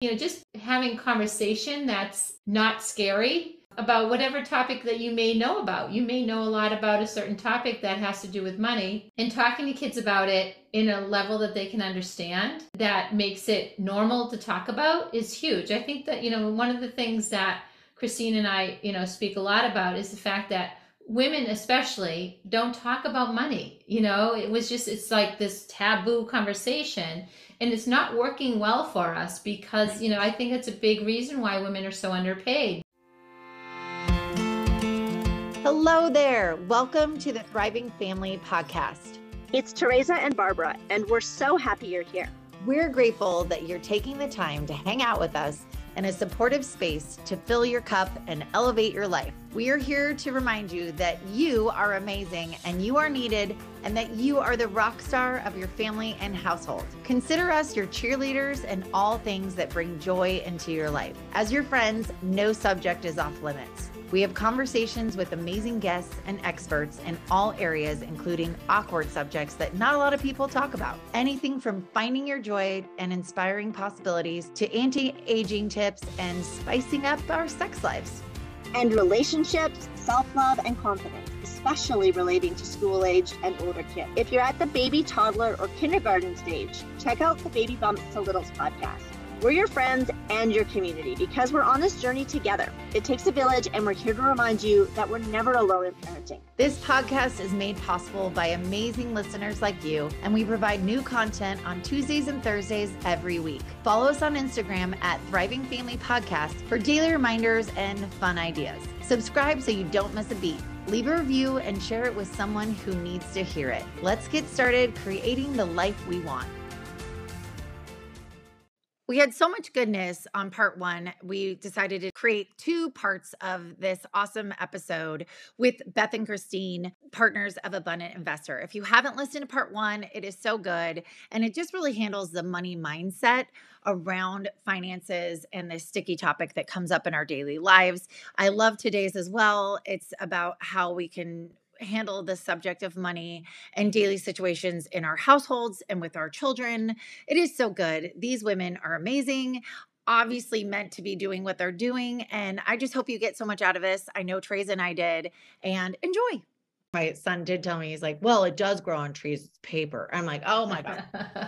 you know, just having conversation that's not scary about whatever topic that you may know about. You may know a lot about a certain topic that has to do with money, and talking to kids about it in a level that they can understand that makes it normal to talk about is huge. I think that, you know, one of the things that Christine and I, you know, speak a lot about is the fact that women especially don't talk about money you know? It was just it's like this taboo conversation and it's not working well for us because you know i think it's a big reason why women are so underpaid. Hello there. Welcome to the thriving family podcast. It's teresa and barbara and we're so happy you're here. We're grateful that you're taking the time to hang out with us and a supportive space to fill your cup and elevate your life. We are here to remind you that you are amazing and you are needed, and that you are the rock star of your family and household. Consider us your cheerleaders and all things that bring joy into your life. As your friends, no subject is off limits. We have conversations with amazing guests and experts in all areas, including awkward subjects that not a lot of people talk about. Anything from finding your joy and inspiring possibilities to anti aging tips and spicing up our sex lives. And relationships, self love, and confidence, especially relating to school aged and older kids. If you're at the baby, toddler, or kindergarten stage, check out the Baby Bumps to Littles podcast. We're your friends and your community because we're on this journey together. It takes a village, and we're here to remind you that we're never alone in parenting. This podcast is made possible by amazing listeners like you, and we provide new content on Tuesdays and Thursdays every week. Follow us on Instagram at Thriving Family Podcast for daily reminders and fun ideas. Subscribe so you don't miss a beat. Leave a review and share it with someone who needs to hear it. Let's get started creating the life we want. We had so much goodness on part one. We decided to create two parts of this awesome episode with Beth and Christine, partners of Abundant Investher. If you haven't listened to part one, it is so good. And it just really handles the money mindset around finances and this sticky topic that comes up in our daily lives. I love today's as well. It's about how we can handle the subject of money and daily situations in our households and with our children. It is so good. These women are amazing obviously meant to be doing what they're doing. And I just hope you get so much out of this. I know Trace and I did, and enjoy my son did tell me he's like well it does grow on trees it's paper. I'm like oh my god.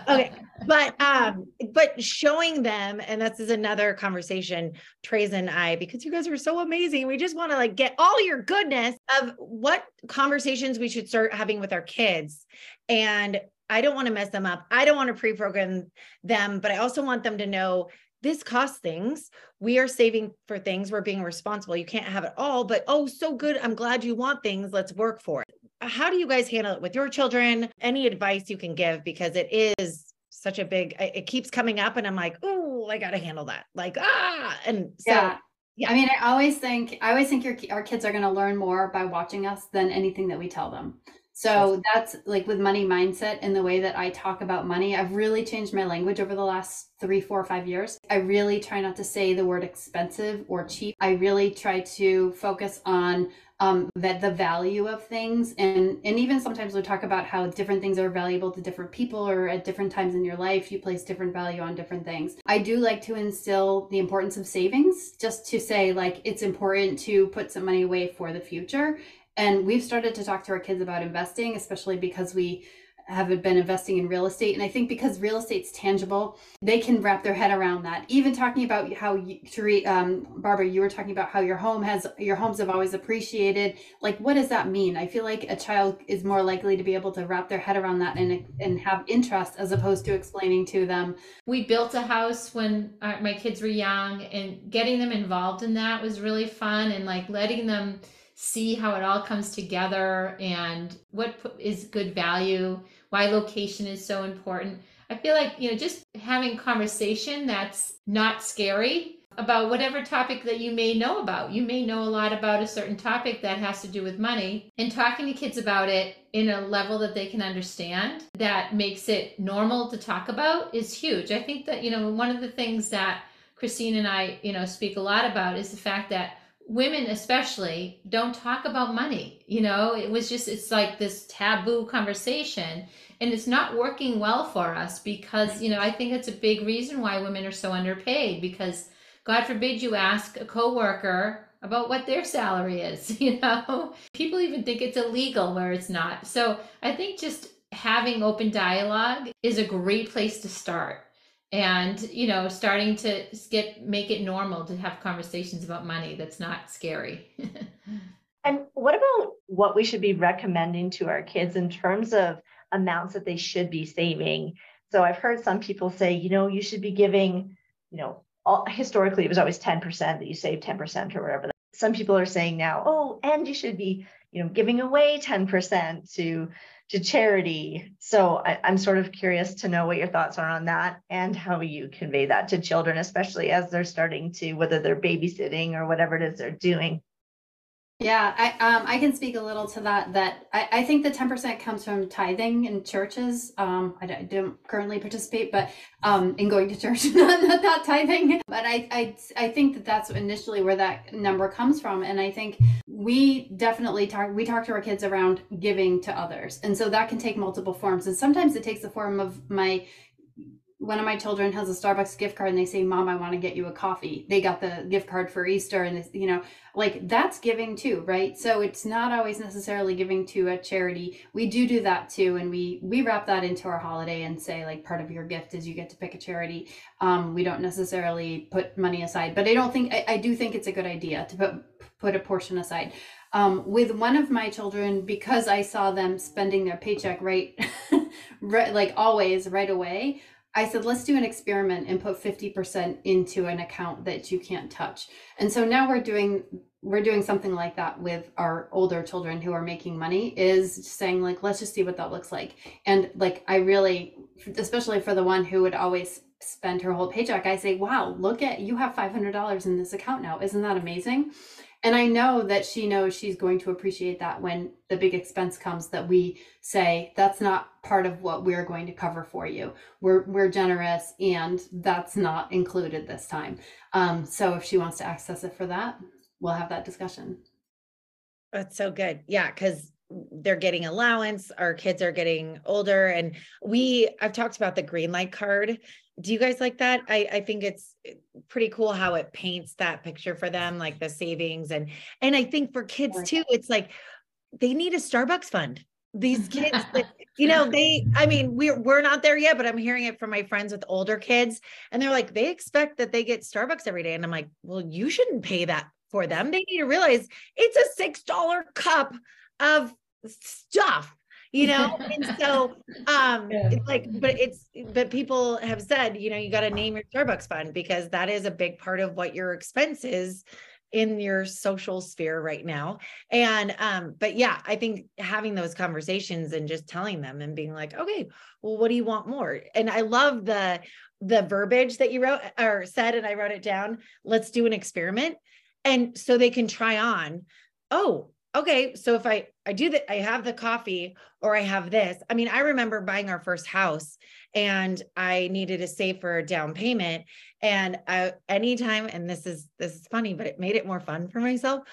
Okay but um but showing them and this is another conversation Trace and i because you guys are so amazing we just want to like get all your goodness of what conversations we should start having with our kids. And i don't want to mess them up. I don't want to pre-program them but i also want them to know this costs things. We are saving for things. We're being responsible. You can't have it all, but oh, so good. I'm glad you want things. Let's work for it. How do you guys handle it with your children? Any advice you can give because it is such a big, it keeps coming up and I'm like, oh, I got to handle that. Like, ah, and so. Yeah. Yeah. I mean, I always think I always think your our kids are going to learn more by watching us than anything that we tell them. So that's like with money mindset and the way that I talk about money. I've really changed my language over the last three, four, five years. I really try not to say the word expensive or cheap. I really try to focus on um, that the value of things and and even sometimes we talk about how different things are valuable to different people or at different times in your life you place different value on different things i do like to instill the importance of savings just to say like it's important to put some money away for the future and we've started to talk to our kids about investing, especially because we have been investing in real estate. And I think because real estate's tangible, they can wrap their head around that. Even talking about how, you, um, Barbara, you were talking about how your home has, your homes have always appreciated. Like, what does that mean? I feel like a child is more likely to be able to wrap their head around that and, and have interest as opposed to explaining to them. We built a house when my kids were young and getting them involved in that was really fun and like letting them see how it all comes together and what is good value, why location is so important. I feel like, you know, just having conversation that's not scary about whatever topic that you may know about. You may know a lot about a certain topic that has to do with money and talking to kids about it in a level that they can understand that makes it normal to talk about is huge. I think that, you know, one of the things that Christine and I, you know, speak a lot about is the fact that women especially don't talk about money you know? It was just it's like this taboo conversation and it's not working well for us because you know i think it's a big reason why women are so underpaid because god forbid you ask a coworker about what their salary is you know? People even think it's illegal where it's not. So i think just having open dialogue is a great place to start and you know starting to skip make it normal to have conversations about money that's not scary. And what about what we should be recommending to our kids in terms of amounts that they should be saving? So i've heard some people say you know you should be giving you know all, historically it was always 10% that you save 10% or whatever. Some people are saying now oh and you should be you know giving away 10% to to charity. So I, am sort of curious to know what your thoughts are on that and how you convey that to children, especially as they're starting to, whether they're babysitting or whatever it is they're doing. Yeah, I um I can speak a little to that. That I, I think the ten percent comes from tithing in churches. Um, I don't, I don't currently participate, but um, in going to church, not, not that tithing. But I I I think that that's initially where that number comes from, and I think we definitely talk. We talk to our kids around giving to others, and so that can take multiple forms. And sometimes it takes the form of my one of my children has a Starbucks gift card and they say, Mom, I want to get you a coffee. They got the gift card for Easter and, you know, like that's giving too, right? So it's not always necessarily giving to a charity. We do do that too. And we, we wrap that into our holiday and say like part of your gift is you get to pick a charity. Um, we don't necessarily put money aside, but I don't think, I, I do think it's a good idea to put, put a portion aside. Um, with one of my children, because I saw them spending their paycheck right, right like always right away, I said, let's do an experiment and put 50% into an account that you can't touch. And so now we're doing we're doing something like that with our older children who are making money is saying like let's just see what that looks like. And like I really especially for the one who would always spend her whole paycheck, I say, "Wow, look at you have $500 in this account now. Isn't that amazing?" And I know that she knows she's going to appreciate that when the big expense comes that we say that's not part of what we're going to cover for you. We're we're generous and that's not included this time. Um, so if she wants to access it for that, we'll have that discussion. That's so good. Yeah, because they're getting allowance our kids are getting older and we i've talked about the Greenlight card do you guys like that? I i think it's eh, pretty cool how it paints that picture for them like the savings and and i think for kids too it's like they need a starbucks fund. These kids you know they i mean we're we're not there yet but i'm hearing it from my friends with older kids and they're like they expect that they get starbucks every day and i'm like well you shouldn't pay that for them. They need to realize it's a six dollar cup of stuff you know? And so um yeah. it's like but it's but people have said you know you got to name your starbucks fund because that is a big part of what your expense is in your social sphere right now. And um but yeah i think having those conversations and just telling them and being like okay well what do you want more? And i love the the verbiage that you wrote or said and i wrote it down. Let's do an experiment. And so they can try on oh okay so if i i do that i have the coffee or i have this i mean i remember buying our first house and i needed a safer down payment. And i anytime and this is this is funny but it made it more fun for myself.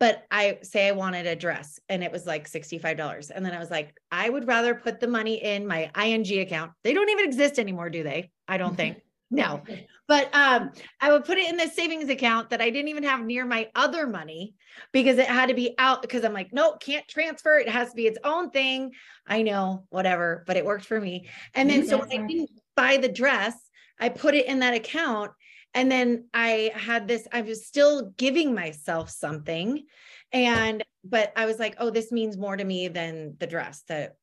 But i say i wanted a dress and it was like $65 and then i was like i would rather put the money in my ING account. They don't even exist anymore do they? I don't mm-hmm. think no. But um i would put it in the savings account that i didn't even have near my other money because it had to be out because i'm like nope can't transfer. It has to be its own thing. I know whatever but it worked for me. And then so when i didn't buy the dress i put it in that account. And then i had this i was still giving myself something. And but i was like oh this means more to me than the dress that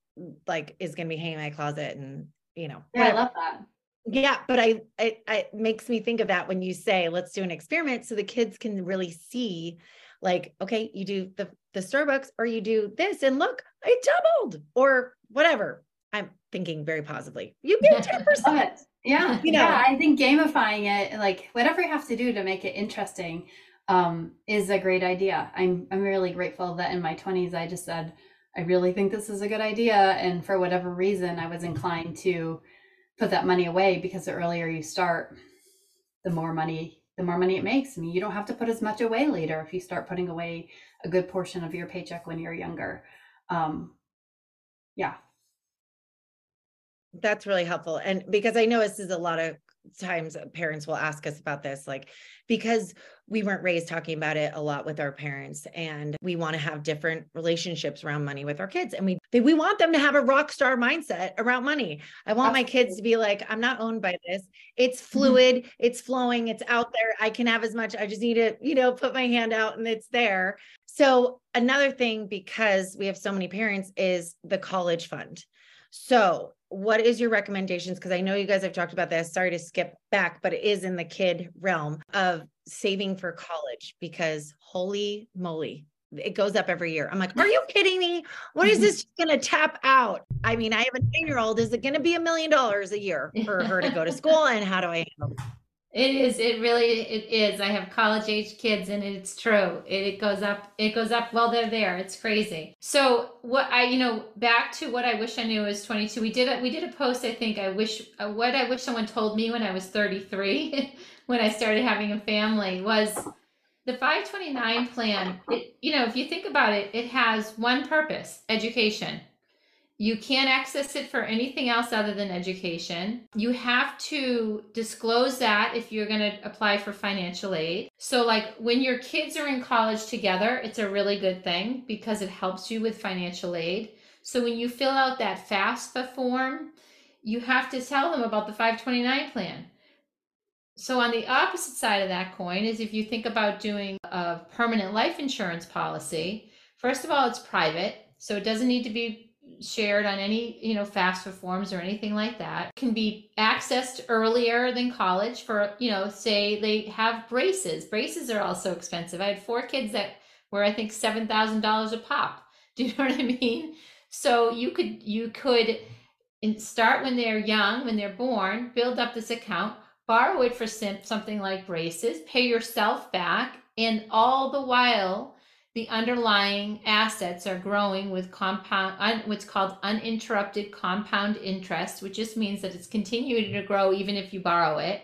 like is going to be hanging in my closet and you know yeah i love that yeah, but I it, it makes me think of that when you say let's do an experiment so the kids can really see like okay, you do the the Starbucks or you do this and look, I doubled or whatever. I'm thinking very positively. You get 10%. yeah. You know, yeah, I think gamifying it like whatever you have to do to make it interesting um is a great idea. I'm I'm really grateful that in my 20s I just said I really think this is a good idea and for whatever reason I was inclined to put that money away because the earlier you start, the more money the more money it makes. I mean, you don't have to put as much away later if you start putting away a good portion of your paycheck when you're younger. Um, yeah. That's really helpful. And because I know this is a lot of times parents will ask us about this, like, because we weren't raised talking about it a lot with our parents and we want to have different relationships around money with our kids and we we want them to have a rock star mindset around money. I want my kids to be like i'm not owned by this. It's mm-hmm. fluid mm-hmm. it's flowing it's out there. I can have as much. I just need to you know put my hand out and it's there. So another thing because we have so many parents is the college fund. So what is your recommendations? Because i know you guys have talked about this. Sorry to skip back but it is in the kid realm of saving for college because holy moly it goes up every year. I'm like are you kidding me? What is this going to tap out? I mean i have a 10 year old is it going to be a million dollars a year for her to go to school and how do i handle it it is. It really it is. I have college age kids and it's true. It, it, goes up. It goes up while they're there. It's crazy. So what I you know back to what I wish I knew was 22. We did a, we did a post. I think I wish uh, what I wish someone told me when I was 33 when I started having a family was the 529 plan. It, you know if you think about it, it has one purpose: education. You can't access it for anything else other than education. You have to disclose that if you're going to apply for financial aid. So, like when your kids are in college together, it's a really good thing because it helps you with financial aid. So, when you fill out that FAFSA form, you have to tell them about the 529 plan. So, on the opposite side of that coin is if you think about doing a permanent life insurance policy, first of all, it's private. So, it doesn't need to be shared on any you know FAFSA forms or anything like that can be accessed earlier than college for you know say they have braces. Braces are also expensive. I had four kids that were i think $7000 a pop. Do you know what i mean? So you could you could start when they're young when they're born build up this account borrow it for something like braces pay yourself back and all the while the underlying assets are growing with compound un, what's called uninterrupted compound interest which just means that it's continuing to grow even if you borrow it.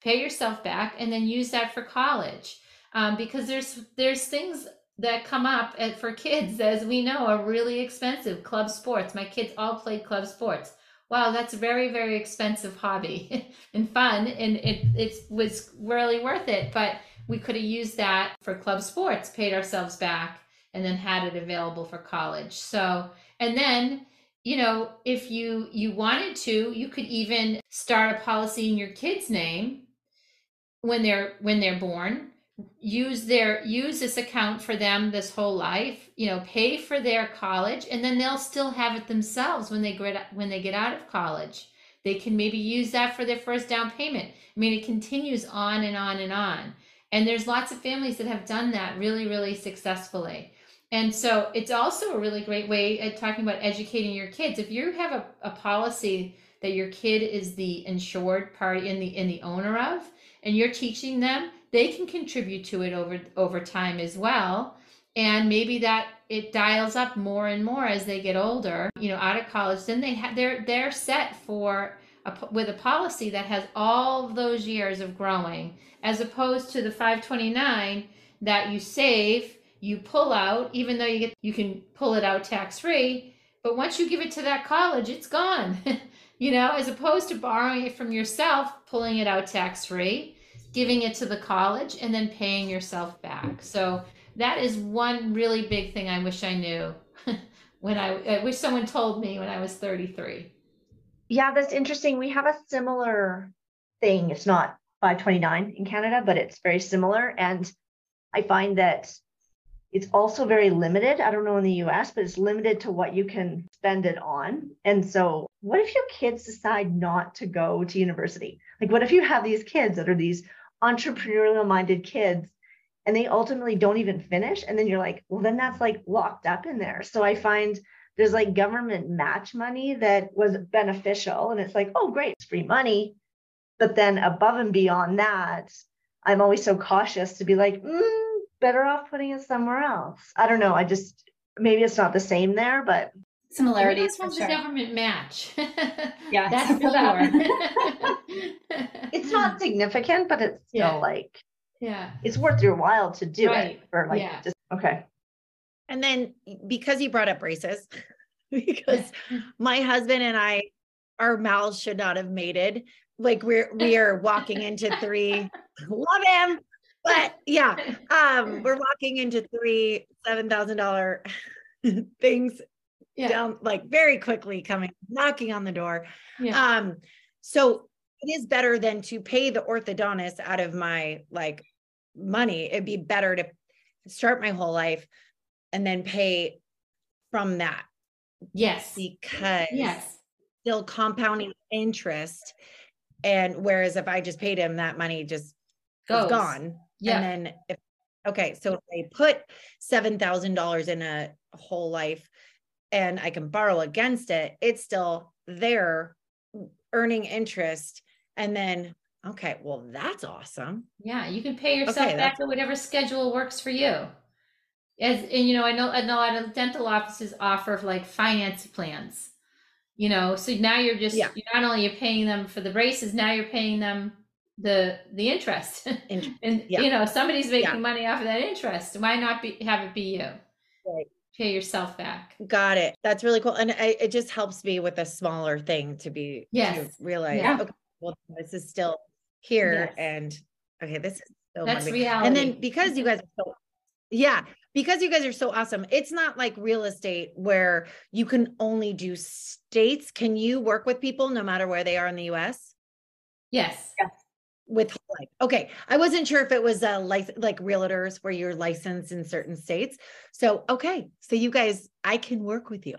Pay yourself back and then use that for college. Um, because there's there's things that come up at, for kids as we know are really expensive. Club sports. My kids all played club sports. Wow that's a very very expensive hobby and fun and it it was really worth it. But we could have used that for club sports, paid ourselves back, and then had it available for college. So, and then you know if you you wanted to you could even start a policy in your kid's name when they're when they're born. Use their use this account for them this whole life you know pay for their college and then they'll still have it themselves when they get when they get out of college. They can maybe use that for their first down payment. I mean it continues on and on and on and there's lots of families that have done that really, really successfully. And so it's also a really great way at talking about educating your kids. If you have a, a policy that your kid is the insured party in the in the owner of, and you're teaching them, they can contribute to it over over time as well. And maybe that it dials up more and more as they get older, you know, out of college. Then they have they're they're set for with a policy that has all those years of growing as opposed to the 529 that you save you pull out even though you get you can pull it out tax free but once you give it to that college it's gone. You know as opposed to borrowing it from yourself pulling it out tax free giving it to the college and then paying yourself back. So that is one really big thing i wish i knew when I, I wish someone told me when i was 33 yeah, that's interesting. We have a similar thing. It's not 529 in Canada, but it's very similar. And I find that it's also very limited. I don't know in the US, but it's limited to what you can spend it on. And so, what if your kids decide not to go to university? Like, what if you have these kids that are these entrepreneurial minded kids and they ultimately don't even finish? And then you're like, well, then that's like locked up in there. So, I find there's like government match money that was beneficial and it's like oh great it's free money but then above and beyond that i'm always so cautious to be like mm, better off putting it somewhere else i don't know i just maybe it's not the same there but similarities from sure. the government match yeah that's more it's not significant but it's still yeah. like Yeah. it's worth your while to do Right. it for like Yeah. just okay. And then because you brought up braces, because my husband and I, our mouths should not have mated. Like we're we are walking into three, love him, but yeah, um, we're walking into three seven thousand dollar things Yeah. down like very quickly coming knocking on the door. Yeah. Um, so it is better than to pay the orthodontist out of my like money. It'd be better to start my whole life and then pay from that Yes. because Yes. still compounding interest. And whereas if I just paid him that money just Goes. is gone. Yeah. And then if okay, so if I put seven thousand dollars in a whole life and I can borrow against it, it's still there earning interest. And then okay, well, that's awesome. Yeah, you can pay yourself Okay, back at whatever schedule works for you. As and you know, I know, I know a lot of dental offices offer like finance plans. You know, so now you're just Yeah. you're not only you're paying them for the braces, now you're paying them the the interest. Int- and Yeah. you know, somebody's making Yeah. money off of that interest. Why not be have it be you? Right. Pay yourself back. Got it. That's really cool. And I, it just helps me with a smaller thing to be Yes. to realize, Yeah. okay, well, this is still here Yes. and okay, this is so That's reality. And then because you guys are so yeah, because you guys are so awesome, it's not like real estate where you can only do states. Can you work with people no matter where they are in the US? yes. With whole life. Okay. I wasn't sure if it was uh, a license like realtors where you're licensed in certain states. So okay. So you guys, I can work with you,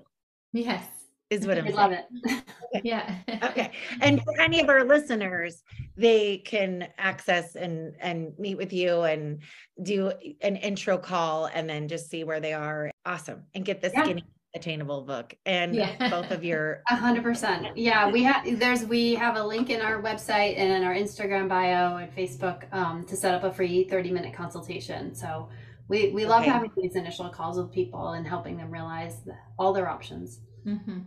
Yes. Is what I'm We saying. love it. Yeah. okay and for any of our listeners they can access and and meet with you and do an intro call and then just see where they are awesome and get the Yeah. skinny attainable book and Yeah. both of your A hundred percent. Yeah, we have there's we have a link in our website and in our Instagram bio and Facebook um, to set up a free 30 minute consultation. So we we love Okay. having these initial calls with people and helping them realize all their options. hmm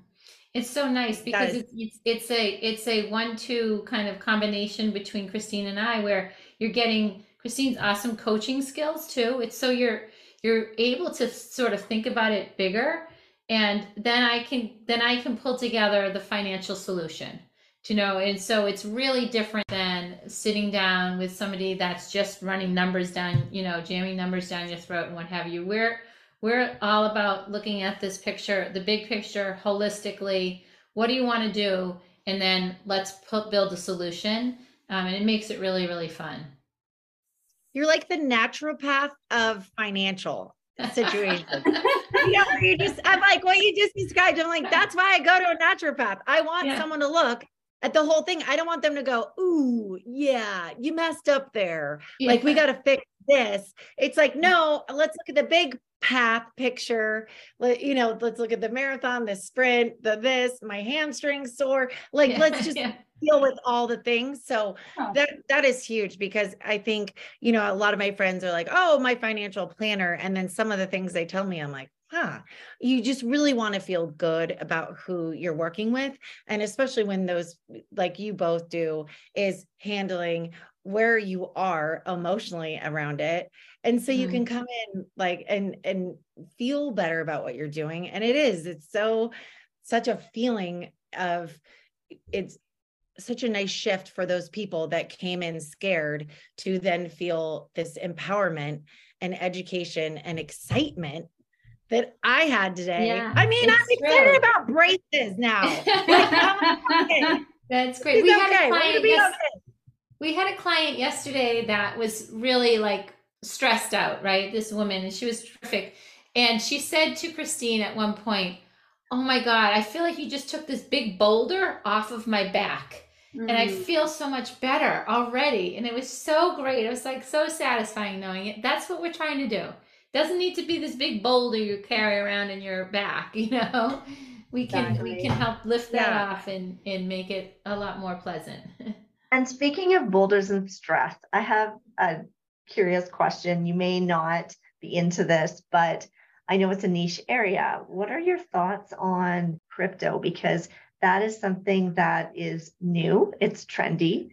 It's so nice because it's, it's it's a it's a one-two kind of combination between Christine and I, where you're getting Christine's awesome coaching skills too. It's so you're you're able to sort of think about it bigger, and then I can then I can pull together the financial solution. To know, and so it's really different than sitting down with somebody that's just running numbers down, you know, jamming numbers down your throat and what have you. We're we're all about looking at this picture, the big picture holistically. What do you want to do? And then let's put, build a solution. Um, and it makes it really, really fun. you're like the naturopath of financial situations yeah where you just i'm like what you just described i'm like that's why i go to a naturopath i want Yeah. someone to look at the whole thing i don't want them to go ooh yeah you messed up there like we got to fix this it's like no let's look at the big path picture. Let you know let's look at the marathon the sprint the this my hamstring sore. Like Yeah, let's just yeah. deal with all the things. So Oh. that that is huge because i think you know a lot of my friends are like oh my financial planner. And then some of the things they tell me i'm like huh you just really want to feel good about who you're working with. And especially when those like you both do is handling where you are emotionally around it and so you Mhm. can come in like and and feel better about what you're doing and it is it's so such a feeling of it's such a nice shift for those people that came in scared to then feel this empowerment and education and excitement that I had today. Yeah, I mean, I'm it's excited true. about braces now. Like, That's great. It's We had okay. a We're gonna client. be yes- okay. We had a client yesterday that was really like stressed out, right? This woman, and she was terrific. And she said to Christine at one point, Oh my God, I feel like you just took this big boulder off of my back. And I Mm. feel so much better already. And it was so great. It was like so satisfying knowing it. That's what we're trying to do. Doesn't need to be this big boulder you carry around in your back, you know? We can we can help lift that Yeah. off and, and make it a lot more pleasant. And speaking of boulders and stress, I have a curious question. You may not be into this, but I know it's a niche area. What are your thoughts on crypto? Because that is something that is new, it's trendy.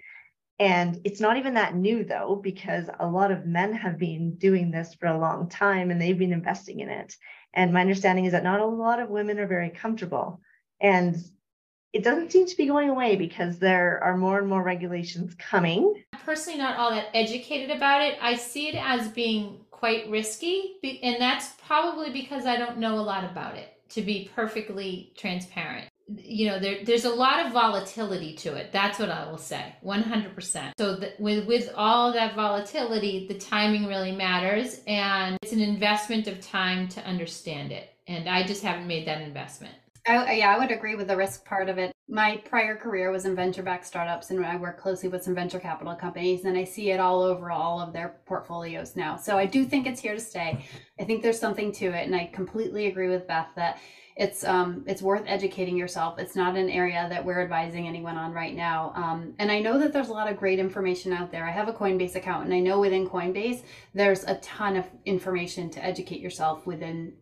And it's not even that new though, because a lot of men have been doing this for a long time and they've been investing in it. And my understanding is that not a lot of women are very comfortable. And it doesn't seem to be going away because there are more and more regulations coming. I'm personally not all that educated about it. I see it as being quite risky, and that's probably because I don't know a lot about it, to be perfectly transparent. You know, there, there's a lot of volatility to it. That's what I will say, 100%. So the, with with all that volatility, the timing really matters, and it's an investment of time to understand it. And I just haven't made that investment. I, yeah, I would agree with the risk part of it. My prior career was in venture backed startups, and I work closely with some venture capital companies, and I see it all over all of their portfolios now. So I do think it's here to stay. I think there's something to it, and I completely agree with Beth that it's um it's worth educating yourself. It's not an area that we're advising anyone on right now. Um, and I know that there's a lot of great information out there. I have a Coinbase account, and I know within Coinbase there's a ton of information to educate yourself within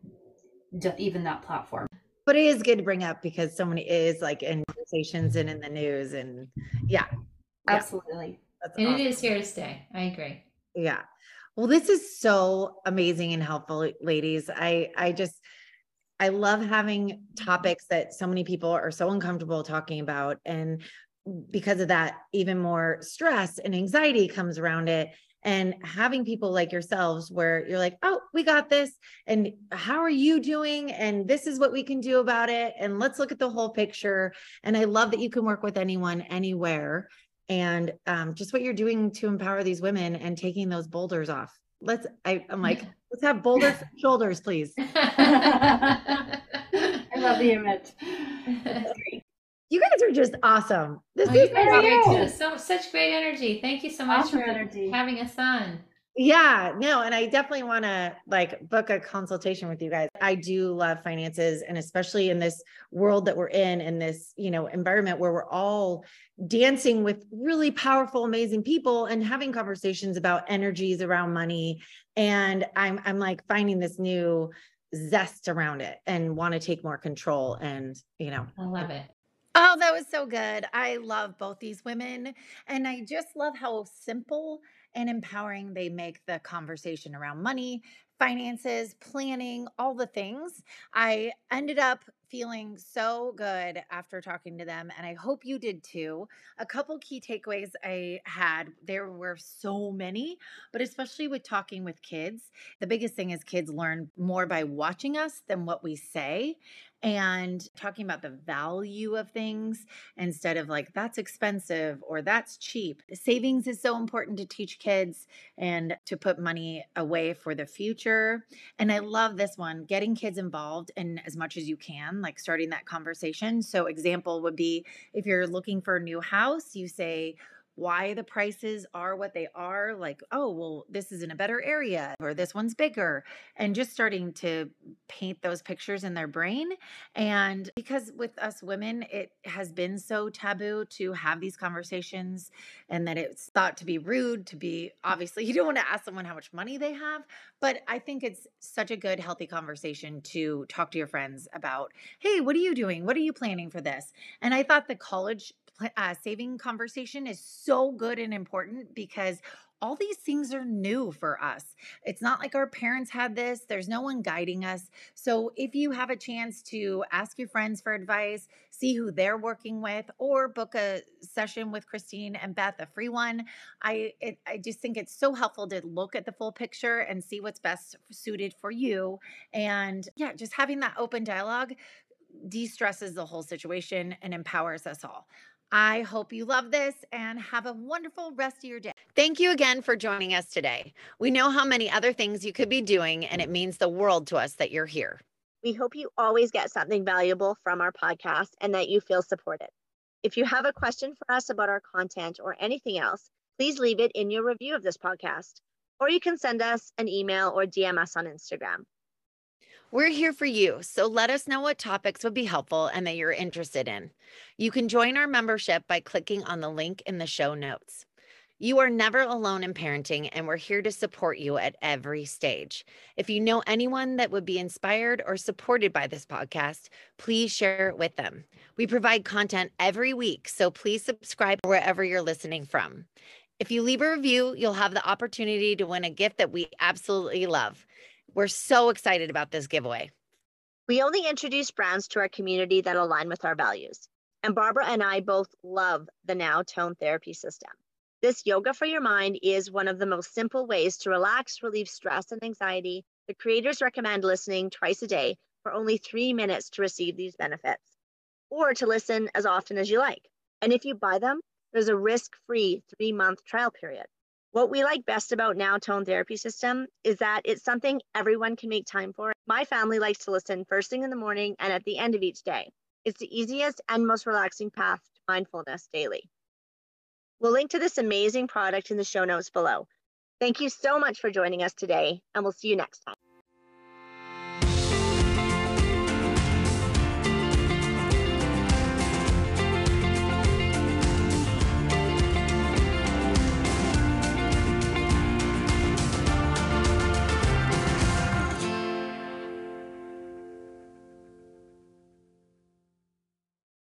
even that platform but it is good to bring up because so many is like in conversations and in the news and yeah. Absolutely. That's and awesome. it is here to stay. I agree. Yeah. Well this is so amazing and helpful ladies. I i just i love having topics that so many people are so uncomfortable talking about and because of that even more stress and anxiety comes around it and having people like yourselves where you're like oh we got this and how are you doing? And this is what we can do about it and let's look at the whole picture. And i love that you can work with anyone anywhere and um, just what you're doing to empower these women and taking those boulders off. Let's I, i'm like let's have boulder shoulders please. I love the image you guys are just awesome. This oh, is great So such great energy. Thank you so much awesome for energy. having us on. Yeah, no, and I definitely want to like book a consultation with you guys. I do love finances and especially in this world that we're in in this, you know, environment where we're all dancing with really powerful amazing people and having conversations about energies around money and I'm I'm like finding this new zest around it and want to take more control and, you know. I love it. Oh, that was so good. I love both these women. And I just love how simple and empowering they make the conversation around money, finances, planning, all the things. I ended up feeling so good after talking to them, and I hope you did too. A couple key takeaways I had there were so many, but especially with talking with kids, the biggest thing is kids learn more by watching us than what we say and talking about the value of things instead of like that's expensive or that's cheap. Savings is so important to teach kids and to put money away for the future. And I love this one getting kids involved in as much as you can, like starting that conversation. So, example would be if you're looking for a new house, you say, why the prices are what they are like oh well this is in a better area or this one's bigger and just starting to paint those pictures in their brain and because with us women it has been so taboo to have these conversations and that it's thought to be rude to be obviously you don't want to ask someone how much money they have but i think it's such a good healthy conversation to talk to your friends about hey what are you doing? What are you planning for this? And i thought the college uh, saving conversation is so good and important because all these things are new for us. It's not like our parents had this, there's no one guiding us. So, if you have a chance to ask your friends for advice, see who they're working with, or book a session with Christine and Beth, a free one, I, it, I just think it's so helpful to look at the full picture and see what's best suited for you. And yeah, just having that open dialogue de stresses the whole situation and empowers us all. I hope you love this and have a wonderful rest of your day. Thank you again for joining us today. We know how many other things you could be doing, and it means the world to us that you're here. We hope you always get something valuable from our podcast and that you feel supported. If you have a question for us about our content or anything else, please leave it in your review of this podcast, or you can send us an email or DM us on Instagram. We're here for you, so let us know what topics would be helpful and that you're interested in. You can join our membership by clicking on the link in the show notes. You are never alone in parenting, and we're here to support you at every stage. If you know anyone that would be inspired or supported by this podcast, please share it with them. We provide content every week, so please subscribe wherever you're listening from. If you leave a review, you'll have the opportunity to win a gift that we absolutely love. We're so excited about this giveaway. We only introduce brands to our community that align with our values. And Barbara and I both love the Now Tone Therapy System. This yoga for your mind is one of the most simple ways to relax, relieve stress and anxiety. The creators recommend listening twice a day for only three minutes to receive these benefits, or to listen as often as you like. And if you buy them, there's a risk free three month trial period. What we like best about Now Tone Therapy System is that it's something everyone can make time for. My family likes to listen first thing in the morning and at the end of each day. It's the easiest and most relaxing path to mindfulness daily. We'll link to this amazing product in the show notes below. Thank you so much for joining us today, and we'll see you next time.